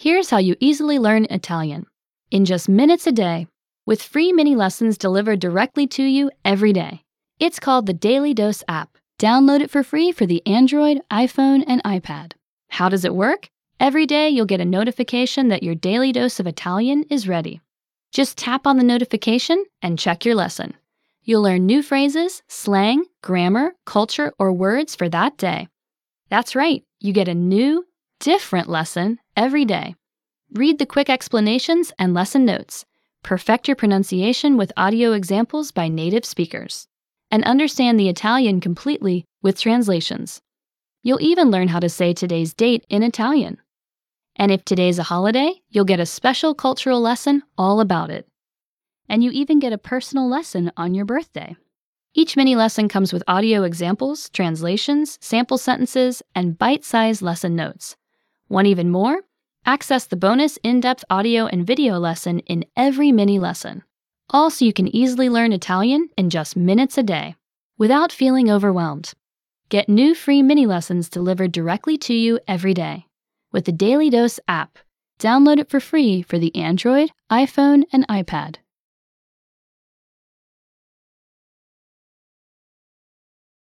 Here's how you easily learn Italian in just minutes a day with free mini lessons delivered directly to you every day. It's called the Daily Dose app. Download it for free for the Android, iPhone, and iPad. How does it work? Every day you'll get a notification that your daily dose of Italian is ready. Just tap on the notification and check your lesson. You'll learn new phrases, slang, grammar, culture, or words for that day. That's right, you get a new, different lesson every day. Read the quick explanations and lesson notes. Perfect your pronunciation with audio examples by native speakers. And understand the Italian completely with translations. You'll even learn how to say today's date in Italian. And if today's a holiday, you'll get a special cultural lesson all about it. And you even get a personal lesson on your birthday. Each mini lesson comes with audio examples, translations, sample sentences, and bite sized lesson notes. Want even more? Access the bonus in depth audio and video lesson in every mini lesson. All so you can easily learn Italian in just minutes a day without feeling overwhelmed. Get new free mini lessons delivered directly to you every day with the Daily Dose app. Download it for free for the Android, iPhone, and iPad.